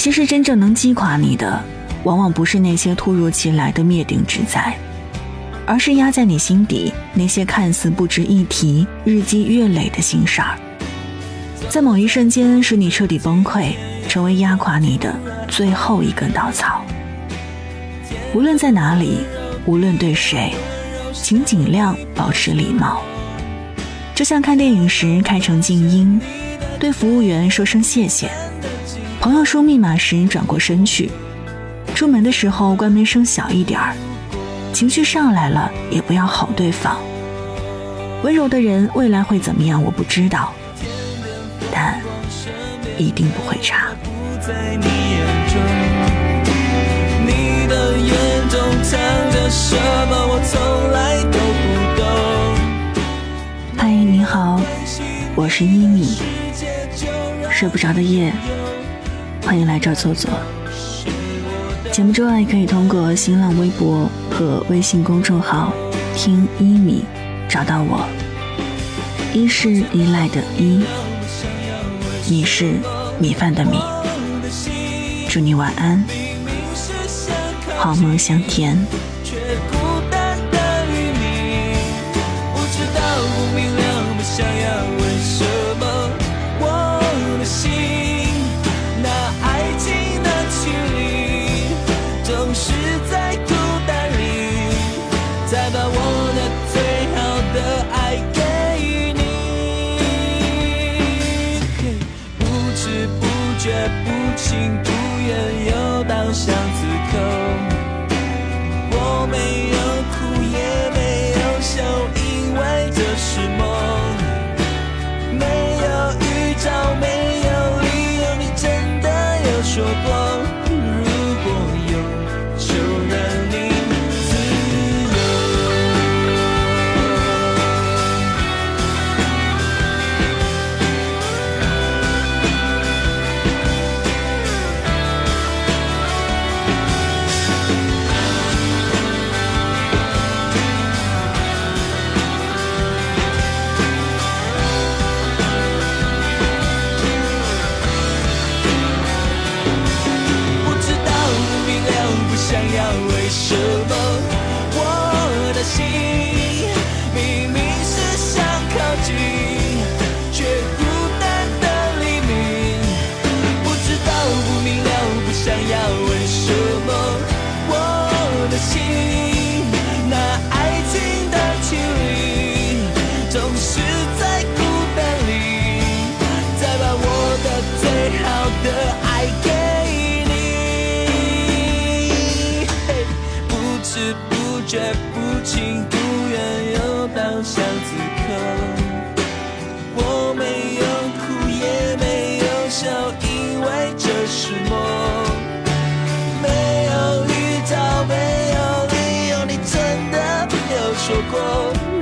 其实真正能击垮你的，往往不是那些突如其来的灭顶之灾，而是压在你心底那些看似不值一提、日积月累的心事儿，在某一瞬间使你彻底崩溃，成为压垮你的最后一根稻草。无论在哪里，无论对谁，请尽量保持礼貌。就像看电影时开成静音，对服务员说声谢谢；朋友输密码时转过身去；出门的时候关门声小一点儿。情绪上来了也不要吼对方。温柔的人未来会怎么样，我不知道，但一定不会差。嗨，你好，我是依米。睡不着的夜，欢迎来这儿坐坐。节目之外，可以通过新浪微博和微信公众号“听一米”找到我。一是依赖的依，米是米饭的米。祝你晚安，好梦香甜。不知不觉不情不愿又到巷子口我没有哭也没有笑因为这是梦。没有预兆没有理由你真的有说过。